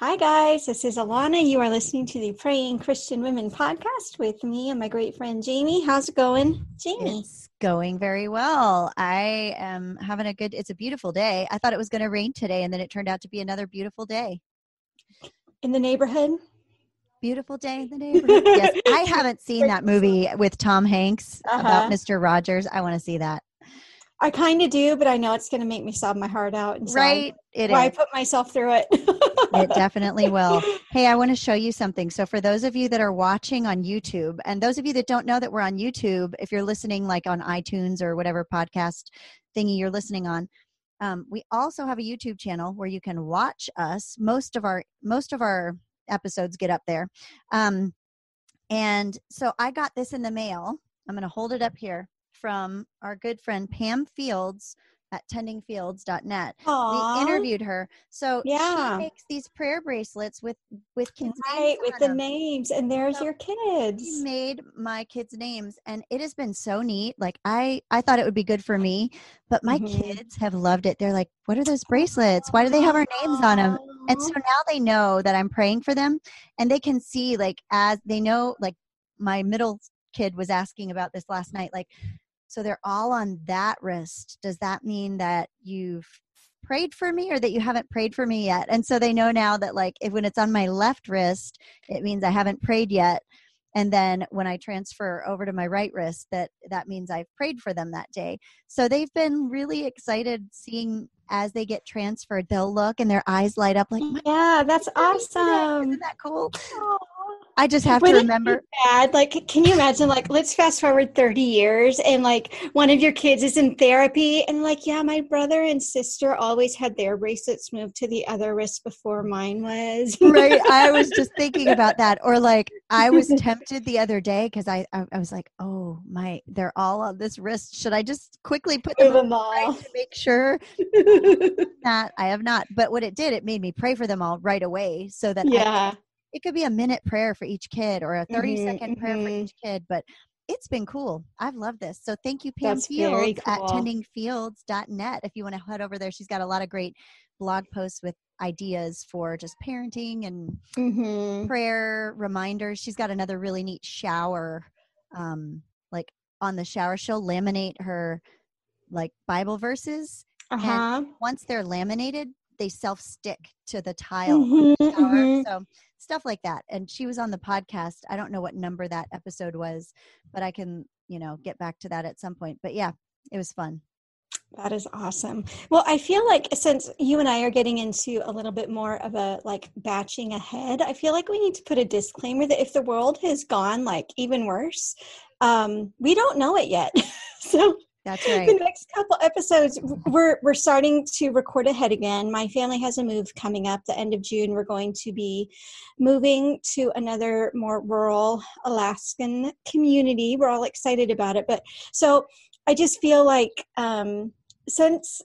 Hi, guys. This is Alana. You are listening to the Praying Christian Women podcast with me and my great friend Jamie. How's it going, Jamie? It's going very well. I am having a good, it's a beautiful day. I thought it was going to rain today, and then it turned out to be another beautiful day. In the neighborhood? Beautiful day in the neighborhood. yes. I haven't seen that movie with Tom Hanks Uh-huh. about Mr. Rogers. I want to see that. I kind of do, but I know it's going to make me sob my heart out. And Right? It Why I put myself through it. It definitely will. Hey, I want to show you something. So, for those of you that are watching on YouTube, and those of you that don't know that we're on YouTube, if you're listening like on iTunes or whatever podcast thingy you're listening on, um, we also have a YouTube channel where you can watch us. Most of our most of our episodes get up there, um, and so I got this in the mail. I'm going to hold it up here from our good friend Pam Fields at tendingfields.net we interviewed her so Yeah. she makes these prayer bracelets with with kids Right, with the them. names. And there's So, your she kids. made my kids names and it has been so neat like i i thought it would be good for me but my Mhm. kids have loved it they're like what are those bracelets why do they have our names on them and so now they know that i'm praying for them and they can see like as they know like my middle kid was asking about this last night like so they're all on that wrist. Does that mean that you've prayed for me or that you haven't prayed for me yet? And so they know now that like if when it's on my left wrist it means i haven't prayed yet. And then when i transfer over to my right wrist that that means i've prayed for them that day. So they've been really excited seeing as they get transferred they'll look and their eyes light up like Yeah, that's God, isn't that- awesome. isn't that cool. I just have to Wouldn't be remember bad? Like, can you imagine? Like, let's fast forward 30 years and like one of your kids is in therapy and like, yeah, my brother and sister always had their bracelets moved to the other wrist before mine was. right i was just thinking about that or like i was tempted the other day because I, I i was like oh my they're all on this wrist should i just quickly put them them right all. to make sure that i have not but what it did it made me pray for them all right away so that I, yeah. It could be a minute prayer for each kid or a 30 Mhm, second prayer for mhm. each kid but it's been cool i've loved this so thank you pam That's fields at cool. tendingfields.net if you want to head over there she's got a lot of great blog posts with ideas for just parenting and hmm prayer reminders. She's got another really neat shower, um, like on the shower. She'll laminate her like Bible verses. Uh huh. Once they're laminated, they self stick to the tile Mhm, the mhm. So stuff like that. And she was on the podcast. I don't know what number that episode was, but I can, you know, get back to that at some point. But yeah, it was fun. That is awesome. Well, I feel like since you and I are getting into a little bit more of a like batching ahead, I feel like we need to put a disclaimer that if the world has gone like even worse, um, we don't know it yet. so That's the next couple episodes, we're we're starting to record ahead again. My family has a move coming up. The end of June, we're going to be moving to another more rural Alaskan community. We're all excited about it, but so I just feel like um, since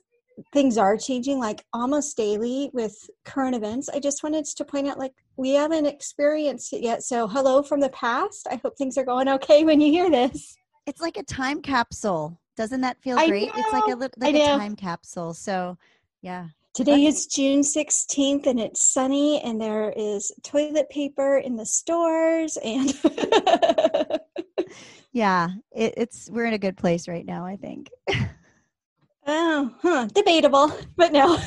things are changing like almost daily with current events i just wanted to point out like we haven't experienced it yet so hello from the past i hope things are going okay when you hear this It's like a time capsule. Doesn't that feel I great? It's like a little like a time capsule. So yeah. Today is June 16th and it's sunny and there is toilet paper in the stores and Yeah, it, it's we're in a good place right now. I think. oh, huh, debatable, but no.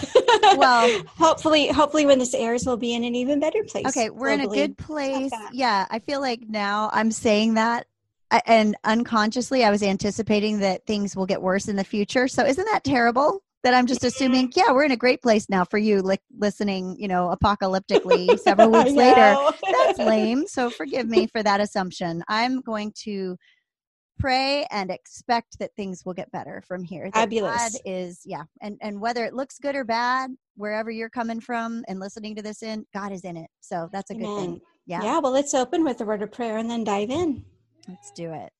Well- hopefully hopefully when this airs we'll be in an even better place. Okay, we're in a good place. Yeah, I feel like now I'm saying that, and unconsciously I was anticipating that things will get worse in the future. So isn't that terrible? That I'm just assuming, yeah, we're in a great place now for you, like listening, you know, apocalyptically several weeks later. That's lame. So forgive me for that assumption. I'm going to pray and expect that things will get better from here. That Fabulous. God is yeah, and and whether it looks good or bad, wherever you're coming from and listening to this in, God is in it. So that's a good thing. Yeah, yeah, well let's open with a word of prayer and then dive in. Let's do it.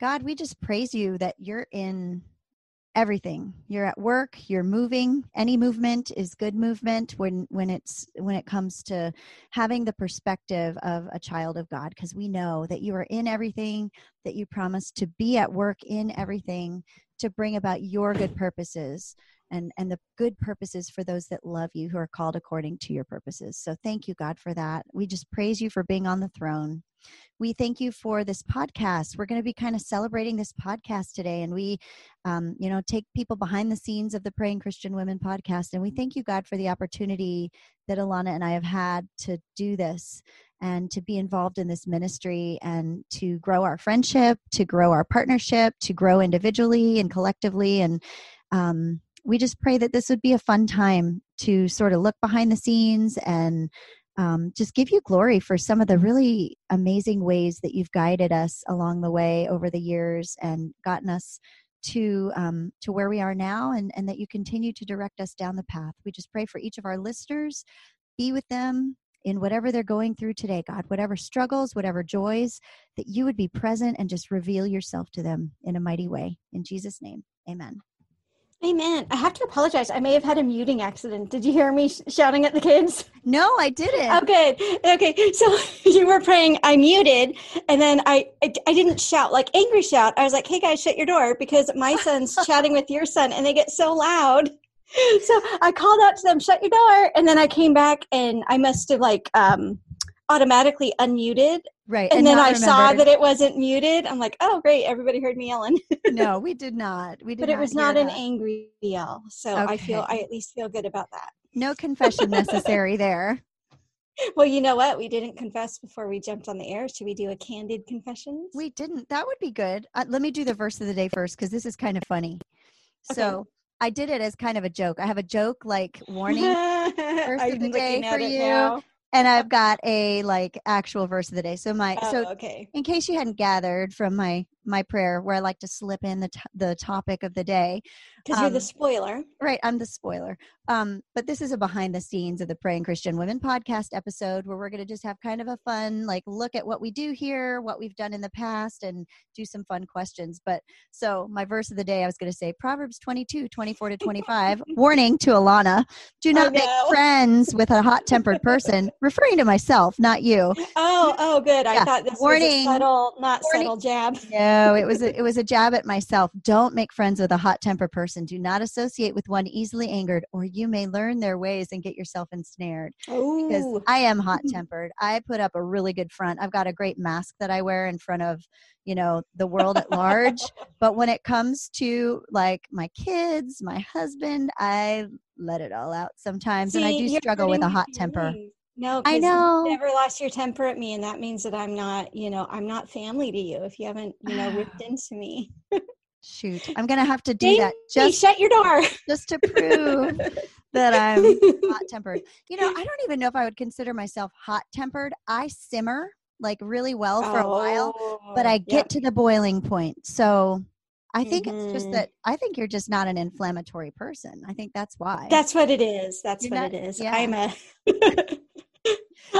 God, we just praise you that you're in everything. You're at work you're moving. Any movement is good movement when when it's when it comes to having the perspective of a child of god because we know that you are in everything that you promise to be at work in everything to bring about your good purposes and and the good purposes for those that love you who are called according to your purposes. So thank you god for that. We just praise you for being on the throne. We thank you for this podcast. We're going to be kind of celebrating this podcast today and we um, you know take people behind the scenes of the praying christian women podcast and we thank you god for the opportunity that alana and i have had to do this and to be involved in this ministry and to grow our friendship to grow our partnership to grow individually and collectively and um, we just pray that this would be a fun time to sort of look behind the scenes and um, just give you glory for some of the really amazing ways that you've guided us along the way over the years and gotten us to um, to where we are now and, and that you continue to direct us down the path. We just pray for each of our listeners. Be with them in whatever they're going through today god whatever struggles whatever joys that you would be present and just reveal yourself to them in a mighty way. In jesus name amen Amen. I have to apologize. I may have had a muting accident. Did you hear me sh- shouting at the kids? No, I didn't. Okay. Okay. So you were praying, I muted, and then I, I, I didn't shout like angry shout. I was like, hey guys, shut your door because my son's chatting with your son and they get so loud. So I called out to them, shut your door. And then I came back and I must have like um, automatically unmuted Right. and, then I saw that it wasn't muted. I'm like, oh, great. Everybody heard me yelling. no, we did not. We did but it was not an that. angry yell. So I feel, I at least feel good about that. No confession necessary there. Well, you know what? We didn't confess before we jumped on the air. Should we do a candid confession? We didn't. That would be good. Uh, let me do the verse of the day first because this is kind of funny. Okay. So I did it as kind of a joke. I have a joke like warning, Are of the day for you. now? And I've got a like actual verse of the day. So my Oh, so okay. in case you hadn't gathered from my my prayer where I like to slip in the t- the topic of the day. Because you're the um, spoiler. Right, I'm the spoiler. Um, but this is a behind the scenes of the Praying Christian Women podcast episode where we're going to just have kind of a fun, like, look at what we do here, what we've done in the past, and do some fun questions. But so, my verse of the day, I was going to say Proverbs 22, 24 to 25. Warning to Alana do not make friends with a hot tempered person, referring to myself, not you. Oh, oh, good. I thought this Warning. was a subtle, not Warning. subtle jab. No, it was a, it was a jab at myself. Don't make friends with a hot tempered person. Do not associate with one easily angered, or you may learn their ways and get yourself ensnared. Because Oh, I am hot tempered. I put up a really good front. I've got a great mask that I wear in front of you know the world at large. But when it comes to like my kids, my husband, I let it all out sometimes, and I do struggle with a hot temper. feelings. No, I know. You never lost your temper at me, and that means that I'm not, you know, I'm not family to you if you haven't, you know, ripped into me. Shoot, I'm gonna have to do that just shut your door. just to prove that I'm hot tempered. You know, I don't even know if I would consider myself hot tempered. I simmer like really well for a while, but Oh, I get yep. to the boiling point. So I think it's just Mhm. that I think you're just not an inflammatory person. I think that's why. That's what it is. That's You're what not- it is. yeah. I'm a.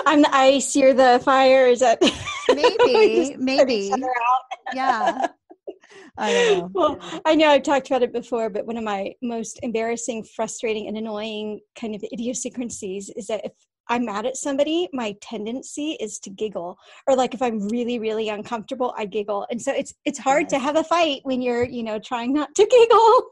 I'm the ice. You're the fire. Is that maybe, maybe. each other out. Yeah. I know. Well, I know I've talked about it before, but one of my most embarrassing, frustrating, and annoying kind of idiosyncrasies is that if I'm mad at somebody, my tendency is to giggle, or like if I'm really, really uncomfortable, I giggle, and so it's it's hard to have a fight when you're you know trying not to giggle.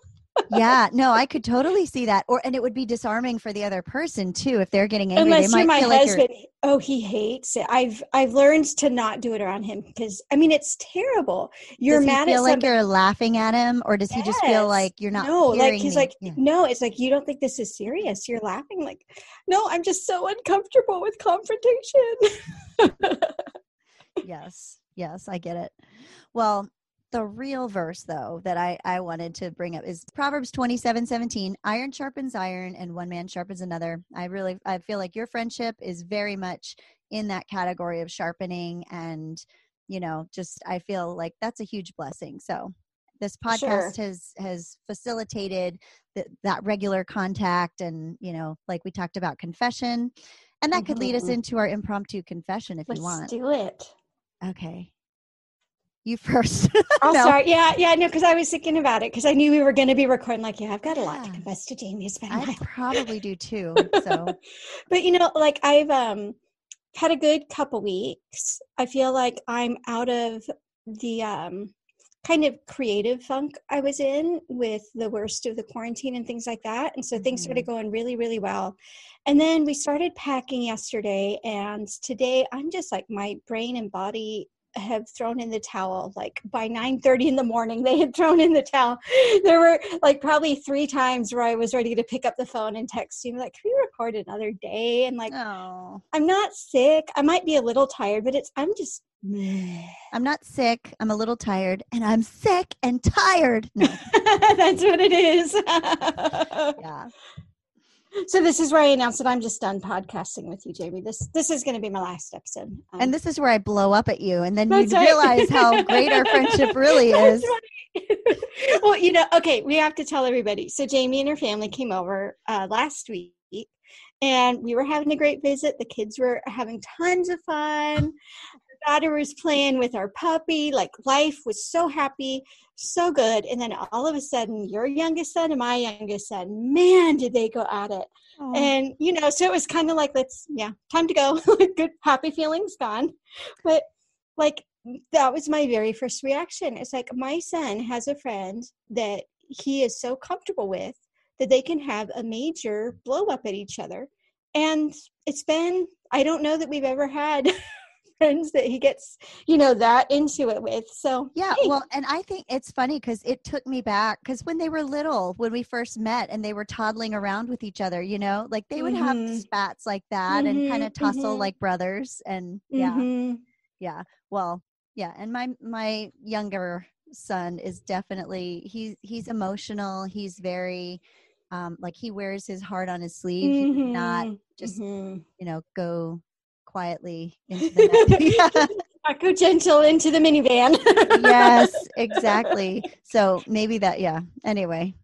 Yeah, no, I could totally see that. Or and it would be disarming for the other person too if they're getting angry. Unless they you're might my feel like husband, oh, he hates it. I've I've learned to not do it around him because I mean it's terrible. You're does he mad feel at like somebody. you're laughing at him, or does he just feel like you're not? no like he's me? like Yeah. no it's like you don't think this is serious you're laughing like no i'm just so uncomfortable with confrontation yes, yes, I get it. Well, the real verse though that I I wanted to bring up is Proverbs 27, 17. Iron sharpens iron and one man sharpens another. I really I feel like your friendship is very much in that category of sharpening and you know, just I feel like that's a huge blessing. So this podcast has has facilitated th- that regular contact and you know like we talked about confession and that could lead us Mhm. into our impromptu confession if let's you want do it Okay. You first. i'll No. start yeah yeah no because i was thinking about it because i knew we were going to be recording like yeah i've got a lot to confess to jamie it's been I probably do too. So but you know like i've um had a good couple weeks i feel like i'm out of the um kind of creative funk I was in with the worst of the quarantine and things like that. And so mm-hmm. things started mm-hmm. going really, really well. And then we started packing yesterday, and today I'm just like my brain and body have thrown in the towel like by 9 30 in the morning they had thrown in the towel. There were like probably three times where i was ready to pick up the phone and text you like can we record another day? And like oh. I'm not sick. I might be a little tired but it's i'm just i'm not sick. I'm a little tired and i'm sick and tired. No. that's what it is. Yeah so this is where I announce that I'm just done podcasting with you, Jamie. This this is going to be my last episode. Um, and this is where I blow up at you, and then you right. realize how great our friendship really is. Right. well, you know, okay, we have to tell everybody. So Jamie and her family came over uh, last week, and we were having a great visit. The kids were having tons of fun daughter was playing with our puppy. Like life was so happy, so good. And then all of a sudden, your youngest son and my youngest son, man, did they go at it. Oh. And, you know, so it was kind of like, let's, yeah, time to go. good, happy feelings gone. But like, that was my very first reaction. It's like, my son has a friend that he is so comfortable with that they can have a major blow up at each other. And it's been, I don't know that we've ever had friends that he gets you know that into it with so yeah hey. well and i think it's funny because it took me back because when they were little when we first met and they were toddling around with each other you know like they would mm-hmm. have spats like that mm-hmm, and kind of tussle mm-hmm. like brothers and yeah mm-hmm. yeah well yeah and my my younger son is definitely he's he's emotional he's very um like he wears his heart on his sleeve he not mm-hmm. just mm-hmm. you know go quietly into the gentle into the minivan. yes, exactly. So maybe that, yeah. Anyway,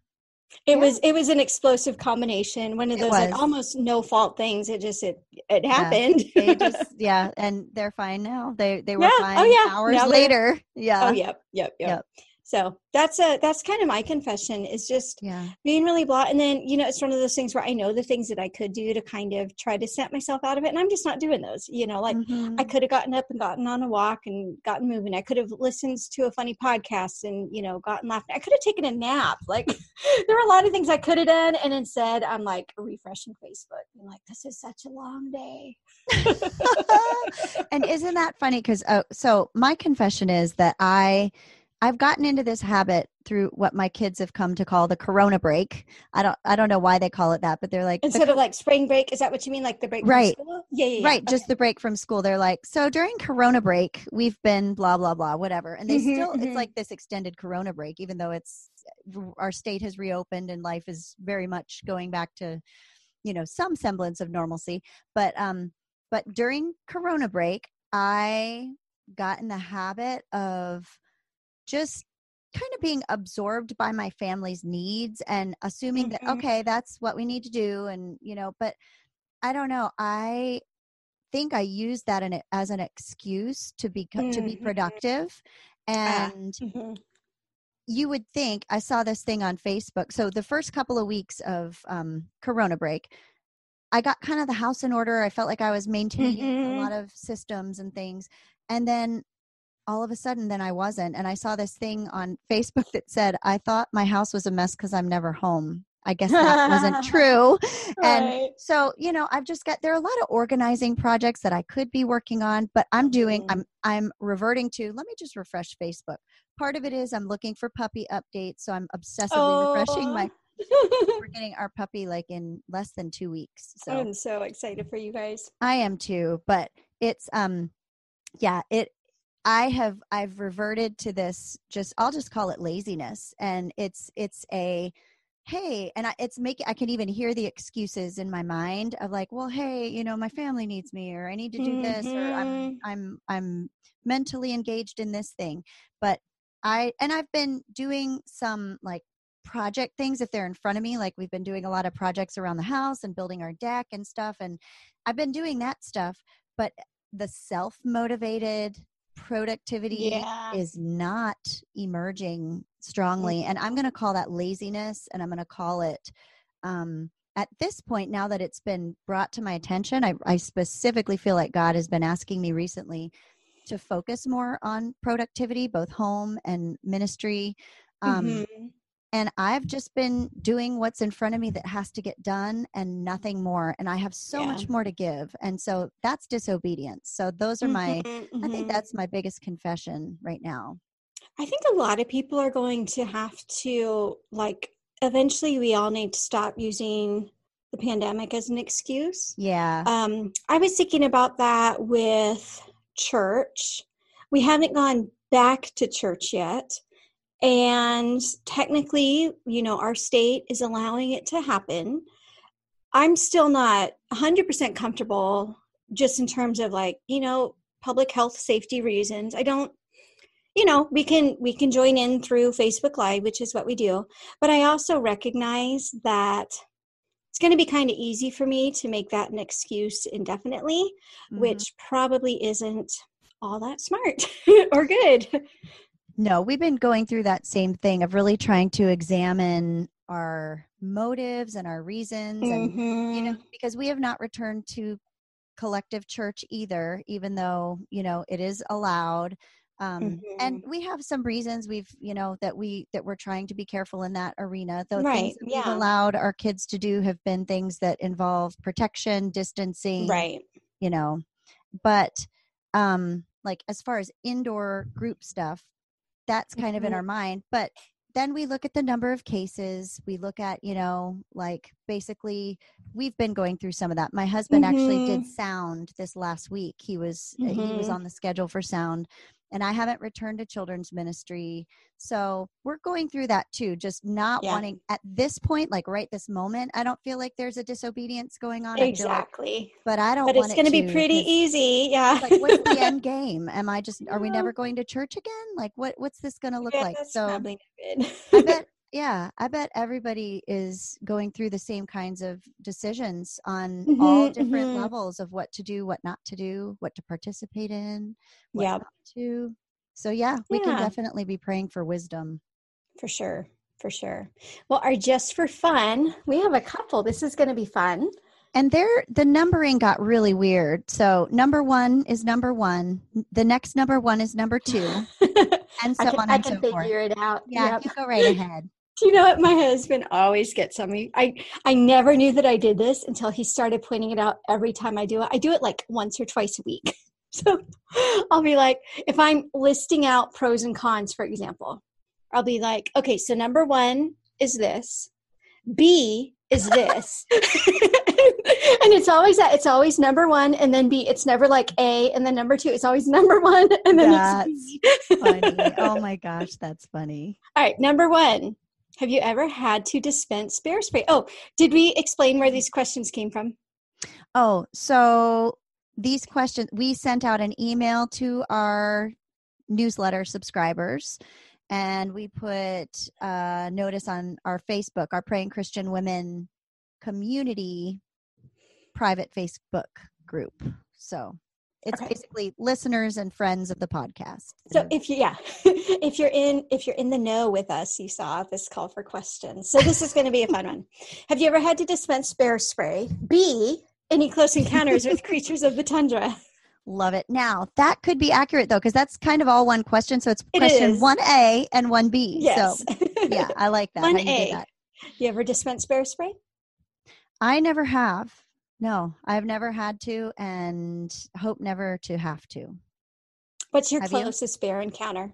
it yeah. was it was an explosive combination. One of those like almost no fault things. It just it it happened. Yeah, just, yeah and they're fine now. They they were yeah. Oh, fine oh, yeah. hours now later. Yeah. Oh yep, yep, yep. yep so that's a that's kind of my confession is just yeah. being really blah and then you know it's one of those things where i know the things that i could do to kind of try to set myself out of it and i'm just not doing those you know like mm-hmm. i could have gotten up and gotten on a walk and gotten moving i could have listened to a funny podcast and you know gotten laughing i could have taken a nap like there are a lot of things i could have done and instead i'm like refreshing facebook and like this is such a long day and isn't that funny because oh so my confession is that i I've gotten into this habit through what my kids have come to call the corona break. I don't I don't know why they call it that, but they're like instead the, of like spring break, is that what you mean? Like the break right. Yeah, yeah, yeah, Right. Okay. Just the break from school. They're like, so during corona break, we've been blah blah blah, whatever. And they mm-hmm, still mm-hmm. it's like this extended corona break, even though it's our state has reopened and life is very much going back to, you know, some semblance of normalcy. But um but during corona break, I got in the habit of just kind of being absorbed by my family's needs and assuming mm-hmm. that okay that's what we need to do and you know but i don't know i think i use that in, as an excuse to be mm-hmm. to be mm-hmm. productive ah, and mm-hmm. you would think i saw this thing on facebook so the first couple of weeks of um, corona break i got kind of the house in order i felt like i was maintaining a mm-hmm. lot of systems and things and then all of a sudden then I wasn't. And I saw this thing on Facebook that said, I thought my house was a mess because I'm never home. I guess that wasn't true. Right. And so, you know, I've just got there are a lot of organizing projects that I could be working on, but I'm doing mm-hmm. I'm I'm reverting to let me just refresh Facebook. Part of it is I'm looking for puppy updates, so I'm obsessively oh. refreshing my we're getting our puppy like in less than 2 weeks. So I'm so excited for you guys. I am too, but it's um yeah, it I have I've reverted to this just I'll just call it laziness and it's it's a hey and I, it's making i can even hear the excuses in my mind of like well hey you know my family needs me or i need to do mm-hmm. this or i'm mm-hmm. i'm i'm mentally engaged in this thing but i and i've been doing some like project things if they're in front of me like we've been doing a lot of projects around the house and building our deck and stuff and i've been doing that stuff but the self motivated productivity yeah. is not emerging strongly and i'm going to call that laziness and i'm going to call it um, at this point now that it's been brought to my attention I, I specifically feel like god has been asking me recently to focus more on productivity, both home and ministry. Um, Mm-hmm. And I've just been doing what's in front of me that has to get done and nothing more. And I have so Yeah. much more to give. And so that's disobedience. So those are my, Mhm, I think mhm. that's my biggest confession right now. I think a lot of people are going to have to like eventually we all need to stop using the pandemic as an excuse. Yeah. Um, I was thinking about that with church. We haven't gone back to church yet. And technically, you know, our state is allowing it to happen. I'm still not 100% comfortable just in terms of like, you know, public health safety reasons. I don't you know, we can we can join in through Facebook Live, which is what we do. But I also recognize that it's going to be kind of easy for me to make that an excuse indefinitely, Mhm. which probably isn't all that smart or good. No, we've been going through that same thing of really trying to examine our motives and our reasons and you know Mhm. because we have not returned to collective church either even though you know it is allowed um and Mm-hmm. we have some reasons we've you know that we that we're trying to be careful in that arena the Right, things that we've allowed our kids to do have been things that involve protection distancing Right. you know but um like as far as indoor group stuff that's kind of in Mhm. our mind but then we look at the number of cases we look at you know like basically we've been going through some of that my husband actually did Mhm. sound this last week he was uh, he was Mhm. on the schedule for sound and i haven't returned to children's ministry so we're going through that too just not Yeah. wanting at this point like right this moment i don't feel like there's a disobedience going on I like- Exactly. but i don't But want it's it going to be pretty easy. Yeah. like what's the end game am i just are we never going to church again like what what's this going to look Yeah, like that's so probably good. i bet yeah i bet everybody is going through the same kinds of decisions on all Mhm, different mhm. levels of what to do what not to do what to participate in what Yep. to so yeah we can definitely be praying for wisdom For sure. For sure. Well, our just for fun, we have a couple. This is going to be fun. and there the numbering got really weird so number one is number one the next number one is number two and so I can, on I and can so figure forth it out. yeah Yep. you go right ahead Do you know what my husband always gets on me? I I never knew that I did this until he started pointing it out every time I do it. I do it like once or twice a week. So I'll be like, if I'm listing out pros and cons, for example, I'll be like, okay, so number one is this, B is this. and it's always that it's always number one and then B. It's never like A and then number two. It's always number one and then it's B. funny. Oh my gosh, that's funny. All right, number one. Have you ever had to dispense bear spray? Oh, did we explain where these questions came from? Oh, so these questions we sent out an email to our newsletter subscribers and we put a notice on our Facebook, our Praying Christian Women community private Facebook group. So it's Okay. basically listeners and friends of the podcast. So if you yeah, if you're in if you're in the know with us, you saw this call for questions. So this is going to be a fun one. Have you ever had to dispense bear spray? B. Any close encounters with creatures of the tundra? Love it. Now that could be accurate though, because that's kind of all one question. So it's question is. one A and one B. Yes. So yeah, I like that. how One you did A. that. you ever dispense bear spray? I never have. No, I've never had to and hope never to have to. What's your Have you? closest bear encounter?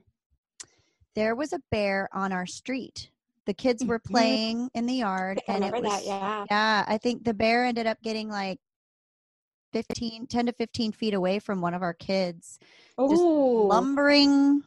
There was a bear on our street. The kids were Mhm. playing in the yard I and it was that. Yeah. yeah, I think the bear ended up getting like 15 10 to 15 feet away from one of our kids just lumbering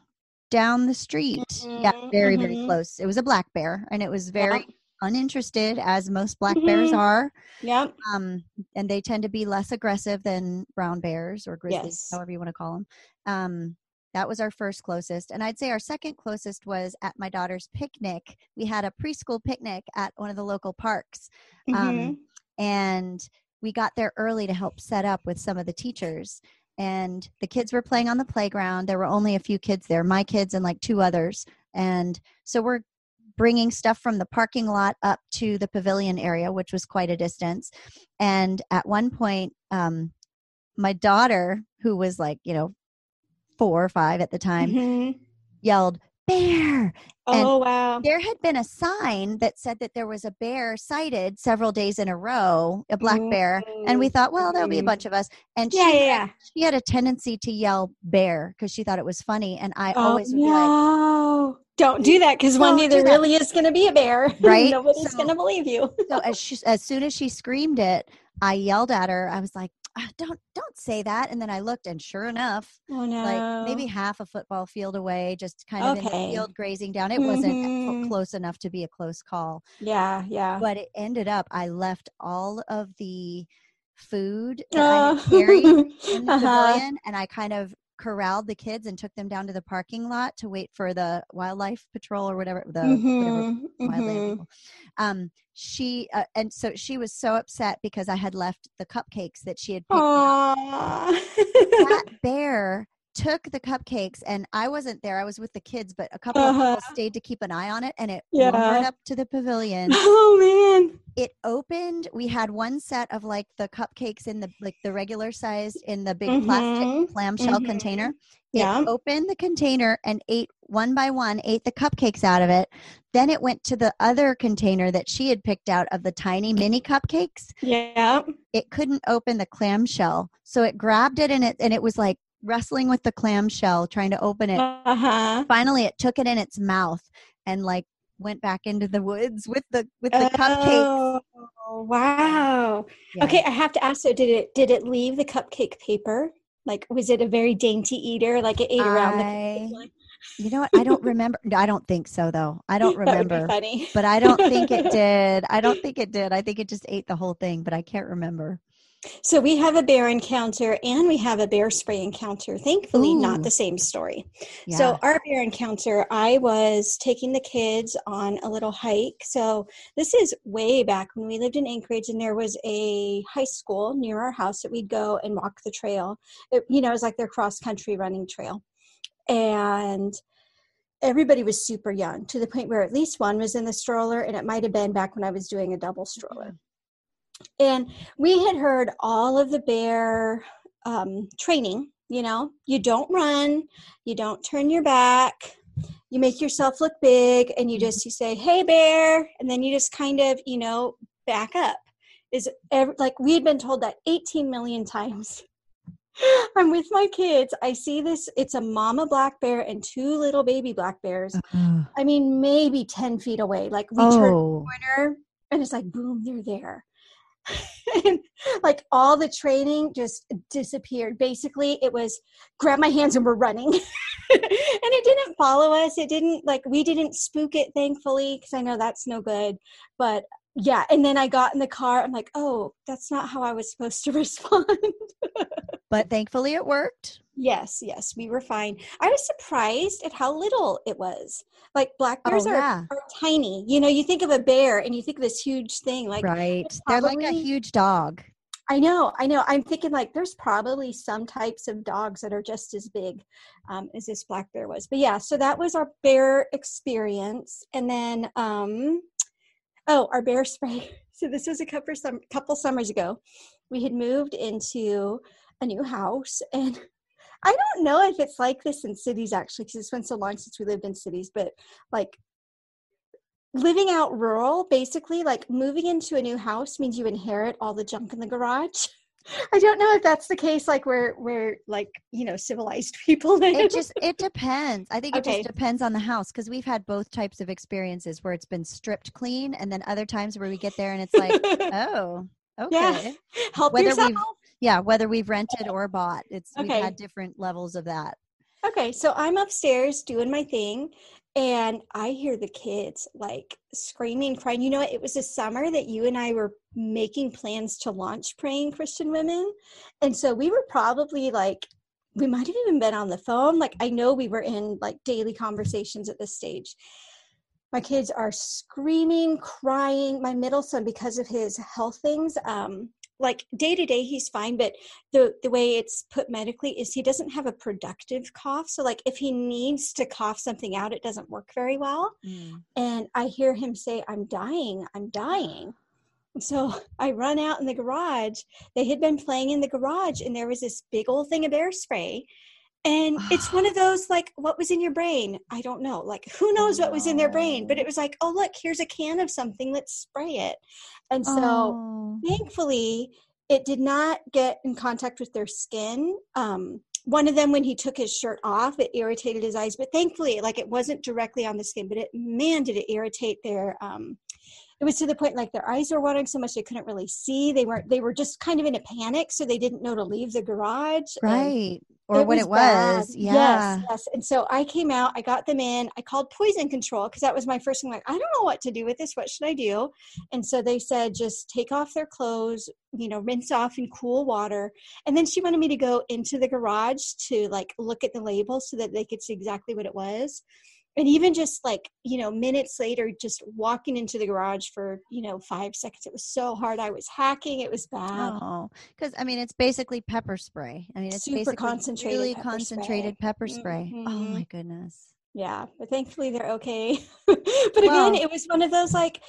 down the street. Yeah, Mhm, very very mhm. close. It was a black bear and it was very Yep. Uninterested as most black bears Mhm. are. Yep. um, and they tend to be less aggressive than brown bears or grizzlies, Yes. however you want to call them. Um, that was our first closest, and I'd say our second closest was at my daughter's picnic. We had a preschool picnic at one of the local parks, Mhm. um, and we got there early to help set up with some of the teachers. And the kids were playing on the playground. There were only a few kids there, my kids and like two others. And so we're bringing stuff from the parking lot up to the pavilion area, which was quite a distance. And at one point, um, my daughter, who was like, you know, four or five at the time, Mhm. yelled, Bear! And Oh wow. There had been a sign that said that there was a bear sighted several days in a row, a black bear. And we thought, well, there'll be a Mhm. bunch of us. And Yeah, she, yeah, had, she had a tendency to yell bear because she thought it was funny. And I Oh, always would be like, no. Don't do that because one day there really is going to be a bear. Right? Nobody's So- going to believe you. so as she, as soon as she screamed it, I yelled at her. I was like, "Ah, don't don't say that. And then I looked, and sure enough, Oh no. like maybe half a football field away, just kind of in the field grazing down. It wasn't Mhm. close enough to be a close call, Yeah, yeah. but it ended up. I left all of the food that I Uh, carried in the uh-huh. pavilion, and I kind of corralled the kids and took them down to the parking lot to wait for the wildlife patrol or whatever the whatever Mhm, wildland mhm. people. Um, she uh, and so she was so upset because I had left the cupcakes that she had picked That bear took the cupcakes, and I wasn't there. I was with the kids, but a couple of Uh-huh. people stayed to keep an eye on it, and it Yeah. up to the pavilion. oh man. It opened. We had one set of like the cupcakes in the like the regular size in the big Mhm, plastic clamshell mhm. container. It Yeah. opened the container and ate one by one, ate the cupcakes out of it. Then it went to the other container that she had picked out of the tiny mini cupcakes. Yeah. It couldn't open the clamshell. So it grabbed it and it and it was like wrestling with the clamshell, trying to open it. Uh-huh. Finally it took it in its mouth and like went back into the woods with the with the cupcakes. Oh, wow. Yeah. Okay, I have to ask so did it did it leave the cupcake paper? Like was it a very dainty eater? Like it ate around I- the You know what? I don't remember. I don't think so though. I don't That would be remember. funny. But I don't think it did. I don't think it did. I think it just ate the whole thing, but I can't remember. So we have a bear encounter and we have a bear spray encounter. Thankfully, not the same story. Yeah. So our bear encounter, I was taking the kids on a little hike. So this is way back when we lived in Anchorage, and there was a high school near our house that we'd go and walk the trail. It, you know, it was like their cross country running trail, and everybody was super young to the point where at least one was in the stroller, and it might have been back when I was doing a double stroller. Mm-hmm. And we had heard all of the bear um, training. You know, you don't run, you don't turn your back, you make yourself look big, and you just you say, "Hey, bear," and then you just kind of you know back up. Is ever, like we had been told that 18 million times. I'm with my kids. I see this. It's a mama black bear and two little baby black bears. Oh. I mean, maybe 10 feet away. Like we turn Oh. corner and it's like boom they're there and like all the training just disappeared. Basically it was grab my hands and we're running. And it didn't follow us. It didn't like we didn't spook it thankfully because i know that's no good. But yeah and then i got in the car i'm like oh that's not how i was supposed to respond But thankfully it worked. yes yes we were fine i was surprised at how little it was like black bears Oh, are, yeah. are tiny you know you think of a bear and you think of this huge thing like right. They're like a huge dog. I know, I know. I'm thinking like there's probably some types of dogs that are just as big um, as this black bear was. But yeah, so that was our bear experience. And then, um, oh, our bear spray. So this was a couple some couple summers ago. We had moved into a new house, and I don't know if it's like this in cities actually, because it's been so long since we lived in cities. But like living out rural basically like moving into a new house means you inherit all the junk in the garage i don't know if that's the case like where where like you know civilized people It just it depends. I think it Okay. just depends on the house because we've had both types of experiences where it's been stripped clean and then other times where we get there and it's like, oh, okay. Yeah. help whether yourself we've- Yeah, whether we've rented or bought. It's we've had different levels of that. okay so i'm upstairs doing my thing and i hear the kids like screaming crying. You know it was a summer that you and i were making plans to launch praying christian women and so we were probably like we might have even been on the phone. Like i know we were in like daily conversations at this stage. My kids are screaming crying. My middle son because of his health things um like day to day he's fine but the the way it's put medically is he doesn't have a productive cough so like if he needs to cough something out it doesn't work very well mm. and I hear him say, I'm dying, I'm dying. So I run out in the garage. They had been playing in the garage, and there was this big old thing of bear spray. And it's one of those like, what was in your brain? I don't know. Like, who knows what was in their brain? But it was like, oh, look, here's a can of something, let's spray it. And so Oh. thankfully, it did not get in contact with their skin. Um, one of them, when he took his shirt off, it irritated his eyes. But thankfully, like it wasn't directly on the skin, but it man did it irritate their. Um, it was to the point like their eyes were watering so much they couldn't really see. They weren't. They were just kind of in a panic, so they didn't know to leave the garage. Right. Or what it bad. was. Yeah. Yes, yes. And so I came out, I got them in, I called poison control because that was my first thing. Like, I don't know what to do with this. What should I do? And so they said, just take off their clothes, you know, rinse off in cool water. And then she wanted me to go into the garage to like look at the label so that they could see exactly what it was. And even just like, you know, minutes later, just walking into the garage for, you know, five seconds, it was so hard. I was hacking, it was bad. Oh, because I mean, it's basically pepper spray. I mean, it's Super basically concentrated really pepper concentrated spray. pepper spray. Oh Mhm. my goodness. Yeah, but thankfully they're okay. but again, it was one of those like,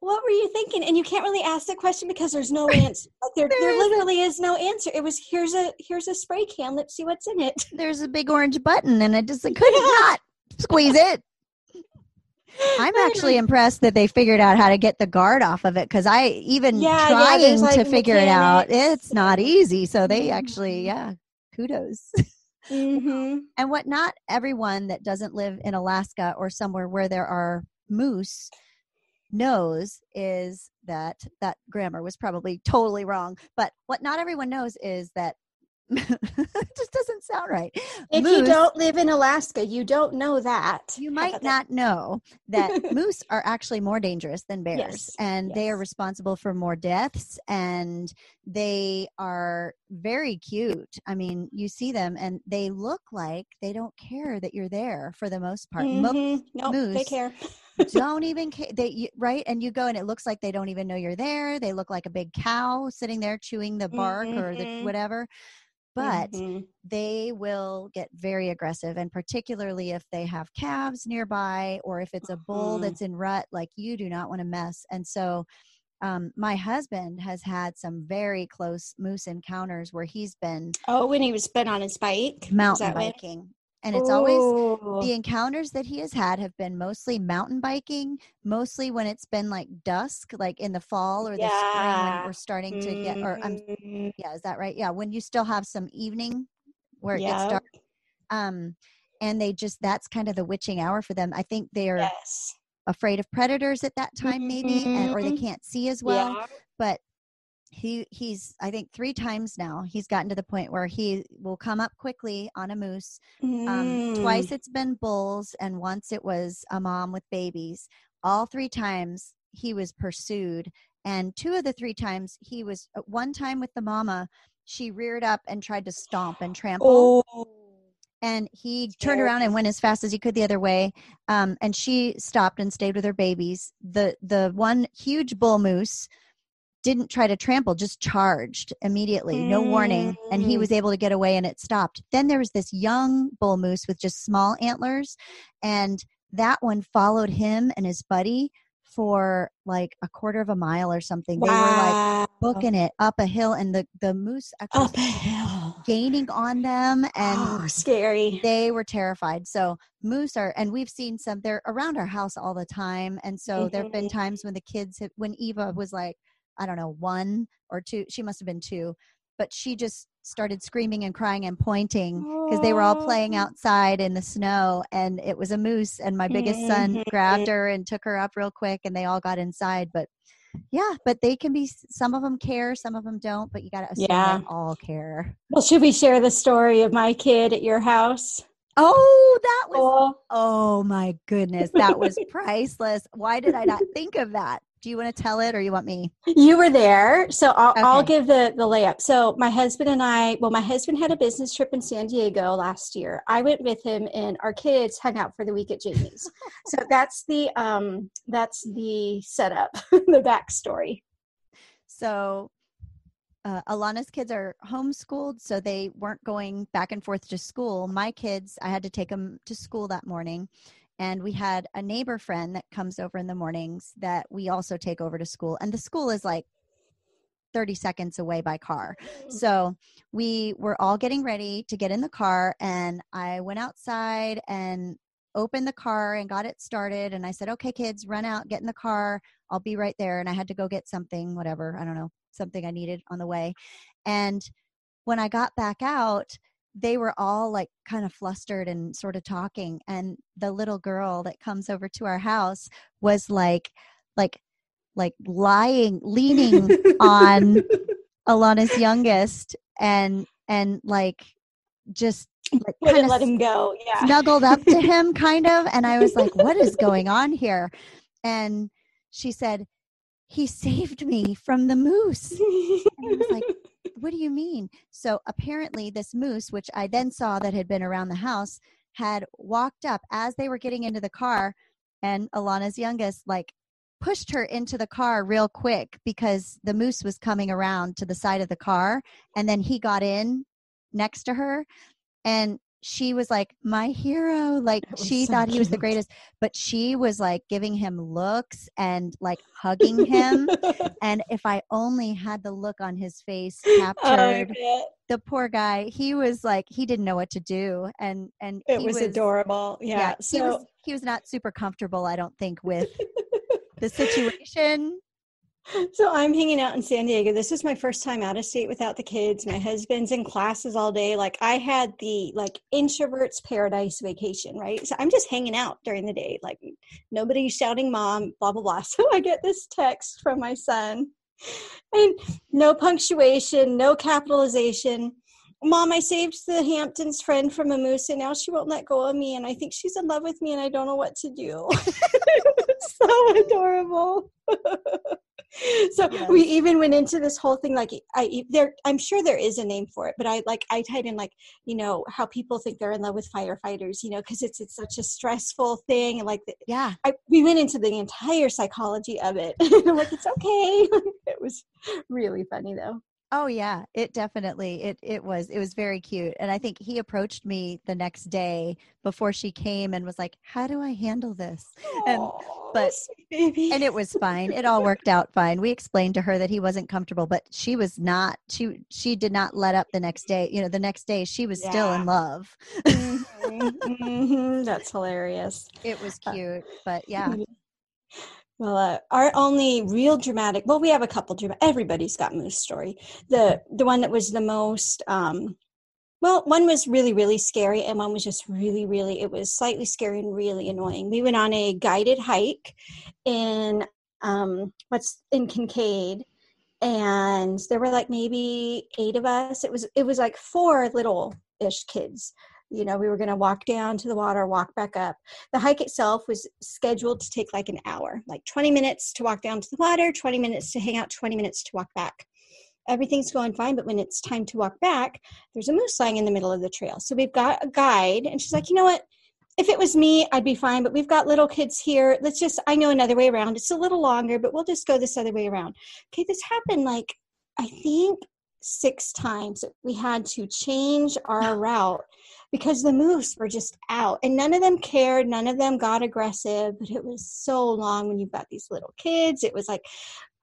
what were you thinking? And you can't really ask the question because there's no answer. Like there, There literally is no answer. It was here's a here's a spray can. Let's see what's in it. There's a big orange button, and I just I couldn't not squeeze it. I'm actually impressed that they figured out how to get the guard off of it because I even Yeah, yeah, trying to like, figure it out, it's not easy. So they actually, Mhm. yeah, kudos. Mm-hmm. and what not everyone that doesn't live in Alaska or somewhere where there are moose knows is that that grammar was probably totally wrong. But what not everyone knows is that it just doesn't sound right. If you don't live in Alaska, you don't know that. you might not know that moose are actually more dangerous than bears Yes, and they are responsible for more deaths and they are very cute i mean you see them and they look like they don't care that you're there for the most part Most Mhm. Nope, they moose care. don't even care they you, right and you go and it looks like they don't even know you're there they look like a big cow sitting there chewing the bark or the Mhm. whatever but Mhm. they will get very aggressive and particularly if they have calves nearby or if it's a bull Mhm. that's in rut like you do not want to mess and so um, my husband has had some very close moose encounters where he's been Oh, when he was been on his bike, mountain biking and it's always Ooh. the encounters that he has had have been mostly mountain biking mostly when it's been like dusk like in the fall or the spring when Yeah. we're starting to get or i'm Mhm. yeah is that right yeah when you still have some evening where it gets dark um and they just that's kind of the witching hour for them i think they're Yes. afraid of predators at that time maybe and or they Mhm. can't see as well yeah. but he he's i think three times now he's gotten to the point where he will come up quickly on a moose um, Mm. twice it's been bulls and once it was a mom with babies all three times he was pursued and two of the three times he was uh, one time with the mama she reared up and tried to stomp and trample Oh. and he turned around and went as fast as he could the other way um, and she stopped and stayed with her babies the the one huge bull moose didn't try to trample just charged immediately no warning and he Mm. was able to get away and it stopped then there was this young bull moose with just small antlers and that one followed him and his buddy for like a quarter of a mile or something they were like booking it up a hill and the the moose actually up a hill. gaining on them and oh, scary. they were terrified. So moose are, and we've seen some. They're around our house all the time, and so there have been Mhm. times when the kids, have, when Eva was like, I don't know, one or two. She must have been two, but she just started screaming and crying and pointing because they were all playing outside in the snow, and it was a moose. And my biggest son grabbed her and took her up real quick, and they all got inside. But yeah, but they can be. Some of them care, some of them don't. But you got to assume Yeah. they all care. Well, should we share the story of my kid at your house? Oh, that was Oh, Oh my goodness, that was priceless. Why did I not think of that? Do you want to tell it or you want me? you were there, so I'll, I'll give the the layup. So my husband and I, well, my husband had a business trip in San Diego last year. I went with him, and our kids hung out for the week at Jamie's. so that's the um that's the setup, the backstory. So, uh, Alana's kids are homeschooled, so they weren't going back and forth to school. My kids, I had to take them to school that morning. And we had a neighbor friend that comes over in the mornings that we also take over to school. And the school is like 30 seconds away by car. Mm. So we were all getting ready to get in the car, and I went outside and opened the car and got it started. And I said, okay, kids, run out, get in the car. I'll be right there. And I had to go get something, whatever, I don't know, something I needed on the way. And when I got back out, they were all like kind of flustered and sort of talking and the little girl that comes over to our house was like like like lying leaning on alana's youngest and and like just like kind of let him go yeah. snuggled up to him kind of and i was like what is going on here? And she said he saved me from the moose. And i was like what do you mean? So apparently, this moose, which I then saw that had been around the house, had walked up as they were getting into the car, and Alana's youngest, like, pushed her into the car real quick because the moose was coming around to the side of the car. And then he got in next to her. And she was like my hero like she so thought he was the greatest but she was like giving him looks and like hugging him and if i only had the look on his face oh, captured oh, the poor guy he was like he didn't know what to do and and it was, was, adorable yeah, yeah so he was, he was not super comfortable i don't think with the situation so I'm hanging out in San Diego. This is my first time out of state without the kids. My husband's in classes all day. Like I had the like introverts paradise vacation, right? So I'm just hanging out during the day. Like nobody's shouting mom, blah blah blah. So I get this text from my son. And no punctuation, no capitalization. Mom, I saved the Hamptons friend from a moose and now she won't let go of me and I think she's in love with me and I don't know what to do. so adorable. so yes. we even went into this whole thing like i there i'm sure there is a name for it but i like i tied in like you know how people think they're in love with firefighters you know because it's it's such a stressful thing and like the, yeah. I, we went into the entire psychology of it like it's okay. It was really funny though Oh yeah, it definitely it it was it was very cute. And I think he approached me the next day before she came and was like, "How do I handle this?" And but and it was fine. It all worked out fine. We explained to her that he wasn't comfortable, but she was not she she did not let up the next day. You know, the next day she was yeah. still in love. mm-hmm. Mm-hmm. That's hilarious. It was cute, but yeah. Well, uh, our only real dramatic. Well, we have a couple dramatic. Everybody's got moose story. The the one that was the most. Um, well, one was really really scary, and one was just really really. It was slightly scary and really annoying. We went on a guided hike in um, what's in Kincaid, and there were like maybe eight of us. It was it was like four little ish kids you know we were going to walk down to the water walk back up. The hike itself was scheduled to take like an hour like 20 minutes to walk down to the water 20 minutes to hang out 20 minutes to walk back. Everything's going fine but when it's time to walk back there's a moose lying in the middle of the trail. So we've got a guide and she's like you know what? If it was me i'd be fine but we've got little kids here. Let's just i know another way around. It's a little longer but we'll just go this other way around. Okay this happened like i think six times we had to change our route because the moose were just out and none of them cared none of them got aggressive but it was so long when you've got these little kids. It was like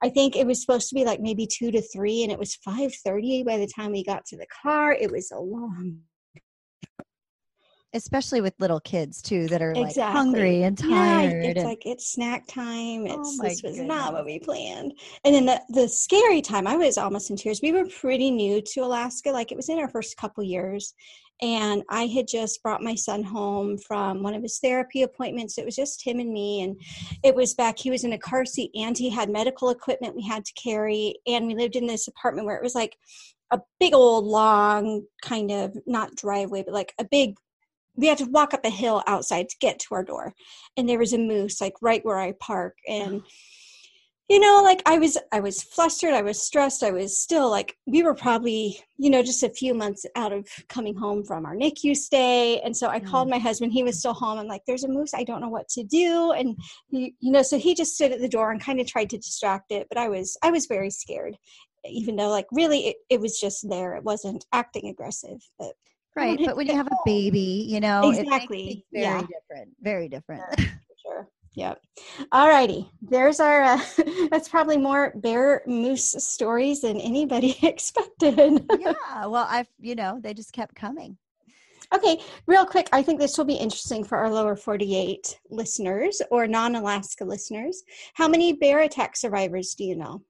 i think it was supposed to be like maybe two to three and it was 5.30 by the time we got to the car. It was a long especially with little kids too that are exactly. like hungry and tired. Yeah, it's and, like it's snack time. Oh it's oh this was not what we planned. And then the the scary time, I was almost in tears. We were pretty new to Alaska, like it was in our first couple years. And I had just brought my son home from one of his therapy appointments. It was just him and me. And it was back, he was in a car seat and he had medical equipment we had to carry. And we lived in this apartment where it was like a big old long kind of not driveway, but like a big we had to walk up a hill outside to get to our door and there was a moose like right where i park and you know like i was i was flustered i was stressed i was still like we were probably you know just a few months out of coming home from our nicu stay and so i mm. called my husband he was still home i'm like there's a moose i don't know what to do and he you know so he just stood at the door and kind of tried to distract it but i was i was very scared even though like really it, it was just there it wasn't acting aggressive but Right. But when you have a baby, you know, exactly. very yeah. different. Very different. Yeah, sure. Yep. All righty. There's our, uh, that's probably more bear moose stories than anybody expected. yeah. Well, I've, you know, they just kept coming. Okay, real quick, I think this will be interesting for our lower 48 listeners or non Alaska listeners. How many bear attack survivors do you know?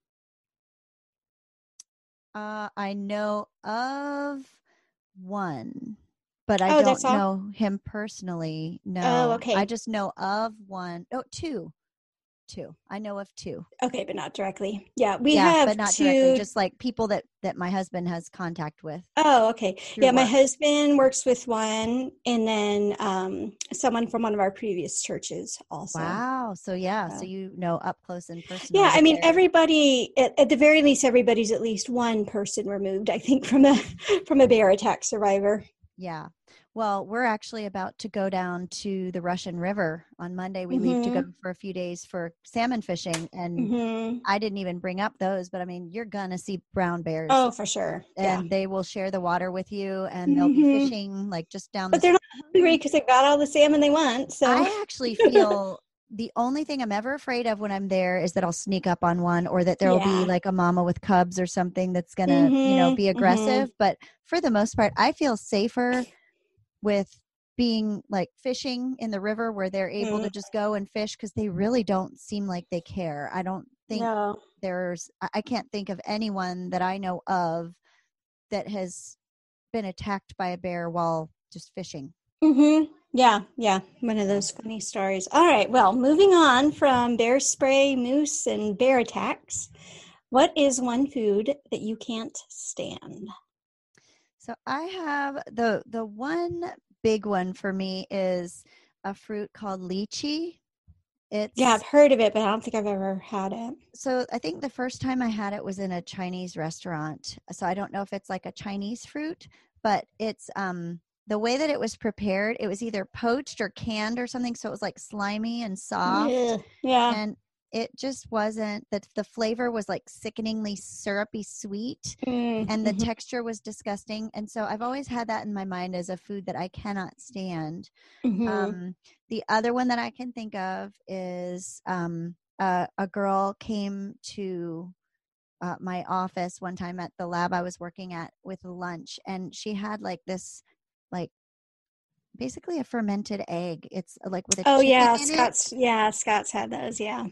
Uh, I know of one but I oh, don't know him personally. Oh, no. Oh, okay. I just know of one. Oh, two. Two. I know of two. Okay, but not directly. Yeah, we yeah, have but not two... directly. Just like people that that my husband has contact with. Oh, okay. Yeah, work. my husband works with one, and then um, someone from one of our previous churches also. Wow. So yeah, so, so you know up close and personal. Yeah, I mean, there. everybody at, at the very least, everybody's at least one person removed. I think from a from a bear attack survivor. Yeah. Well, we're actually about to go down to the Russian River on Monday. We mm-hmm. leave to go mm-hmm. for a few days for salmon fishing, and mm-hmm. I didn't even bring up those. But I mean, you're gonna see brown bears. Oh, for sure. And yeah. they will share the water with you, and they'll mm-hmm. be fishing like just down. But the they're not hungry because they've got all the salmon they want. So I actually feel the only thing I'm ever afraid of when I'm there is that I'll sneak up on one or that there will yeah. be like a mama with cubs or something that's going to, mm-hmm, you know, be mm-hmm. aggressive. Mm-hmm. But for the most part, I feel safer with being like fishing in the river where they're able mm. to just go and fish because they really don't seem like they care. I don't think no. there's, I can't think of anyone that I know of that has been attacked by a bear while just fishing. Mm-hmm. Yeah, yeah, one of those funny stories. All right, well, moving on from bear spray, moose, and bear attacks, what is one food that you can't stand? So I have the the one big one for me is a fruit called lychee. It's Yeah, I've heard of it, but I don't think I've ever had it. So I think the first time I had it was in a Chinese restaurant. So I don't know if it's like a Chinese fruit, but it's um the way that it was prepared, it was either poached or canned or something, so it was like slimy and soft. Yeah. yeah. And it just wasn't that the flavor was like sickeningly syrupy sweet mm, and the mm-hmm. texture was disgusting and so i've always had that in my mind as a food that i cannot stand mm-hmm. um, the other one that i can think of is um, uh, a girl came to uh, my office one time at the lab i was working at with lunch and she had like this like basically a fermented egg. It's like with a oh yeah, Scott's it. yeah Scott's had those yeah.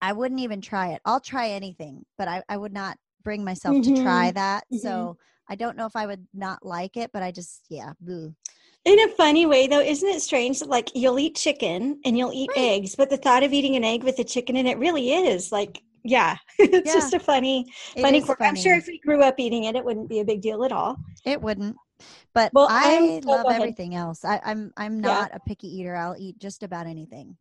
I wouldn't even try it. I'll try anything, but I, I would not bring myself mm-hmm. to try that. Mm-hmm. So I don't know if I would not like it, but I just, yeah. Boo. In a funny way, though, isn't it strange that like you'll eat chicken and you'll eat right. eggs, but the thought of eating an egg with a chicken in it really is like, yeah, it's yeah. just a funny, funny quirk. I'm sure if we grew up eating it, it wouldn't be a big deal at all. It wouldn't. But well, I love everything else. I, I'm I'm not yeah. a picky eater. I'll eat just about anything.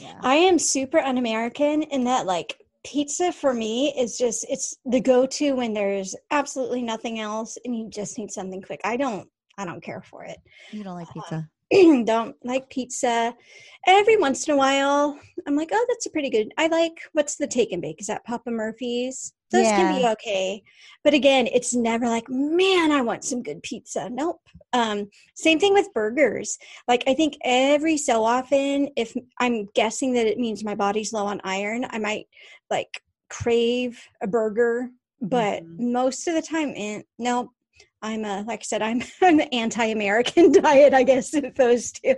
Yeah. I am super un-American in that like pizza for me is just it's the go-to when there's absolutely nothing else and you just need something quick. I don't I don't care for it. You don't like pizza. Um, don't like pizza. Every once in a while, I'm like, oh, that's a pretty good. I like what's the take and bake? Is that Papa Murphy's? Those yeah. can be okay, but again, it's never like, man, I want some good pizza. Nope. Um, same thing with burgers. Like I think every so often, if I'm guessing that it means my body's low on iron, I might like crave a burger. But mm-hmm. most of the time, eh, no, I'm a like I said, I'm an anti-American diet, I guess, with those two.